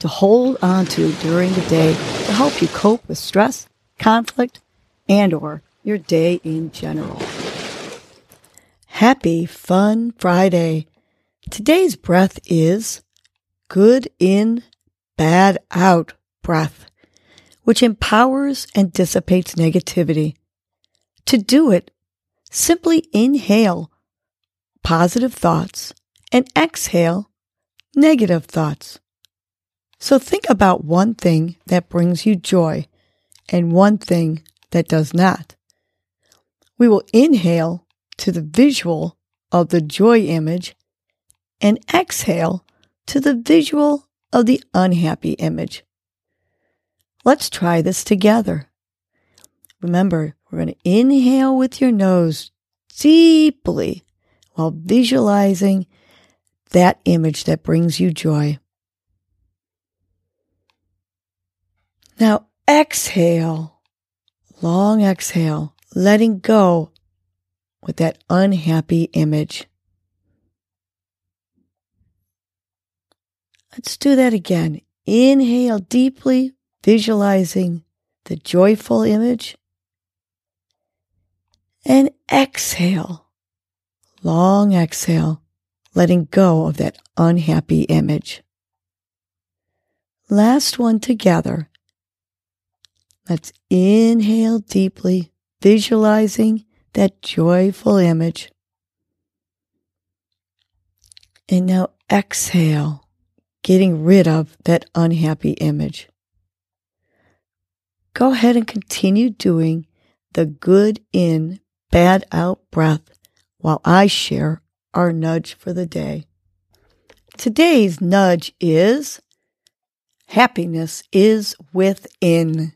to hold on to during the day to help you cope with stress, conflict, and or your day in general. Happy Fun Friday. Today's breath is good in, bad out breath, which empowers and dissipates negativity. To do it, simply inhale positive thoughts and exhale negative thoughts. So think about one thing that brings you joy and one thing that does not. We will inhale to the visual of the joy image and exhale to the visual of the unhappy image. Let's try this together. Remember, we're going to inhale with your nose deeply while visualizing that image that brings you joy. Now exhale, long exhale, letting go with that unhappy image. Let's do that again. Inhale deeply, visualizing the joyful image. And exhale, long exhale, letting go of that unhappy image. Last one together. Let's inhale deeply, visualizing that joyful image. And now exhale, getting rid of that unhappy image. Go ahead and continue doing the good in, bad out breath while I share our nudge for the day. Today's nudge is happiness is within.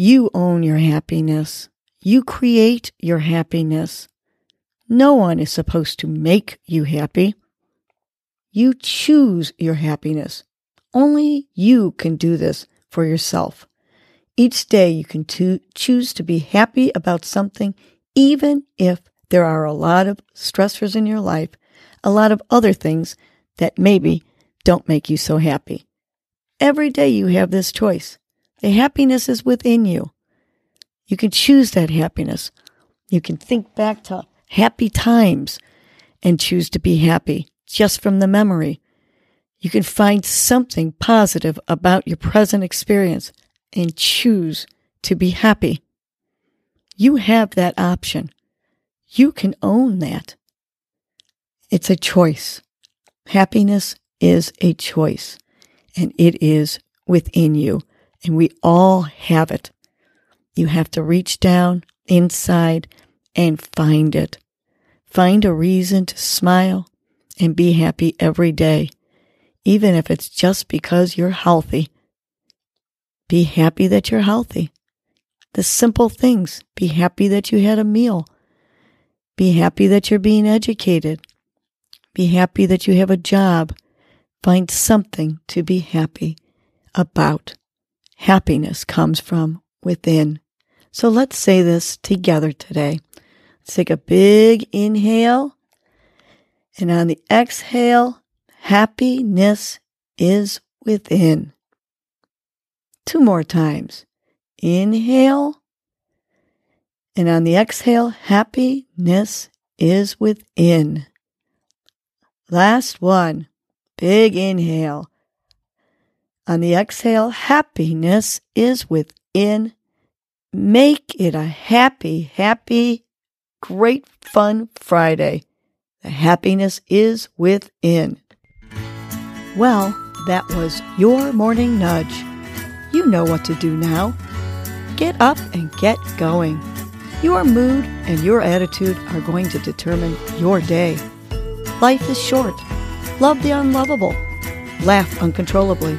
You own your happiness. You create your happiness. No one is supposed to make you happy. You choose your happiness. Only you can do this for yourself. Each day you can to- choose to be happy about something, even if there are a lot of stressors in your life, a lot of other things that maybe don't make you so happy. Every day you have this choice. The happiness is within you. You can choose that happiness. You can think back to happy times and choose to be happy just from the memory. You can find something positive about your present experience and choose to be happy. You have that option. You can own that. It's a choice. Happiness is a choice and it is within you and we all have it. You have to reach down inside and find it. Find a reason to smile and be happy every day, even if it's just because you're healthy. Be happy that you're healthy. The simple things. Be happy that you had a meal. Be happy that you're being educated. Be happy that you have a job. Find something to be happy about. Happiness comes from within. So let's say this together today. Let's take a big inhale. And on the exhale, happiness is within. Two more times. Inhale. And on the exhale, happiness is within. Last one. Big inhale. On the exhale, happiness is within. Make it a happy, happy, great fun Friday. The happiness is within. Well, that was your morning nudge. You know what to do now. Get up and get going. Your mood and your attitude are going to determine your day. Life is short. Love the unlovable. Laugh uncontrollably.